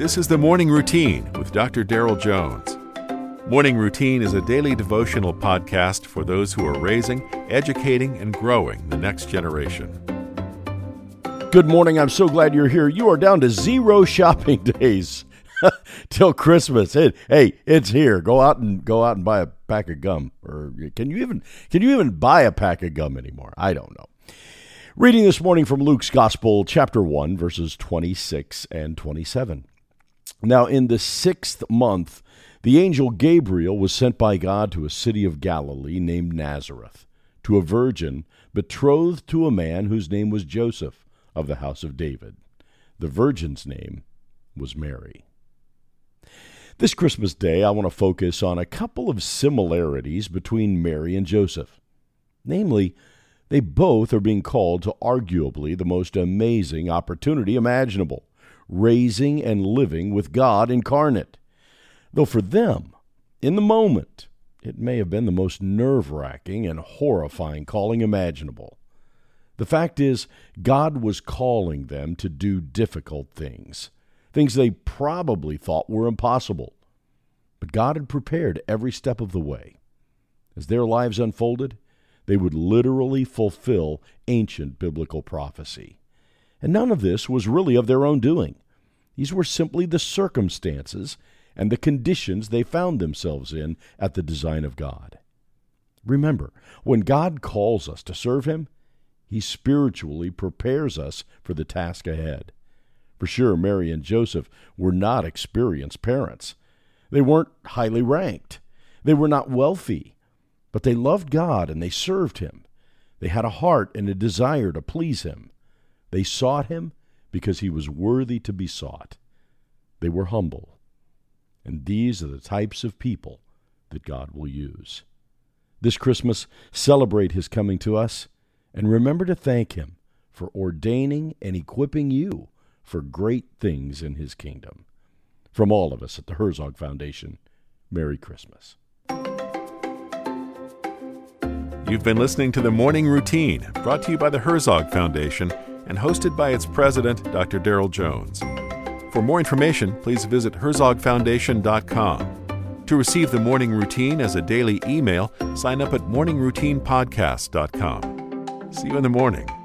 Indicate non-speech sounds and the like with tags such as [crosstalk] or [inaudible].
This is the Morning Routine with Dr. Darrell Jones. Morning Routine is a daily devotional podcast for those who are raising, educating, and growing the next generation. Good morning. I'm so glad you're here. You are down to zero [laughs] shopping days [laughs] till Christmas. Hey, hey, it's here. Go out and go out and buy a pack of gum. Or can you even can you even buy a pack of gum anymore? I don't know. Reading this morning from Luke's Gospel, chapter 1, verses 26 and 27. Now, in the sixth month, the angel Gabriel was sent by God to a city of Galilee named Nazareth, to a virgin betrothed to a man whose name was Joseph of the house of David. The virgin's name was Mary. This Christmas day, I want to focus on a couple of similarities between Mary and Joseph. Namely, they both are being called to arguably the most amazing opportunity imaginable raising and living with God incarnate. Though for them, in the moment, it may have been the most nerve wracking and horrifying calling imaginable. The fact is, God was calling them to do difficult things, things they probably thought were impossible. But God had prepared every step of the way. As their lives unfolded, they would literally fulfill ancient biblical prophecy. And none of this was really of their own doing. These were simply the circumstances and the conditions they found themselves in at the design of God. Remember, when God calls us to serve Him, He spiritually prepares us for the task ahead. For sure, Mary and Joseph were not experienced parents. They weren't highly ranked. They were not wealthy. But they loved God and they served Him. They had a heart and a desire to please Him. They sought Him because he was worthy to be sought. They were humble. And these are the types of people that God will use. This Christmas, celebrate his coming to us and remember to thank him for ordaining and equipping you for great things in his kingdom. From all of us at the Herzog Foundation, Merry Christmas. You've been listening to the Morning Routine, brought to you by the Herzog Foundation and hosted by its president, Dr. Darrell Jones. For more information, please visit herzogfoundation.com. To receive the morning routine as a daily email, sign up at morningroutinepodcast.com. See you in the morning.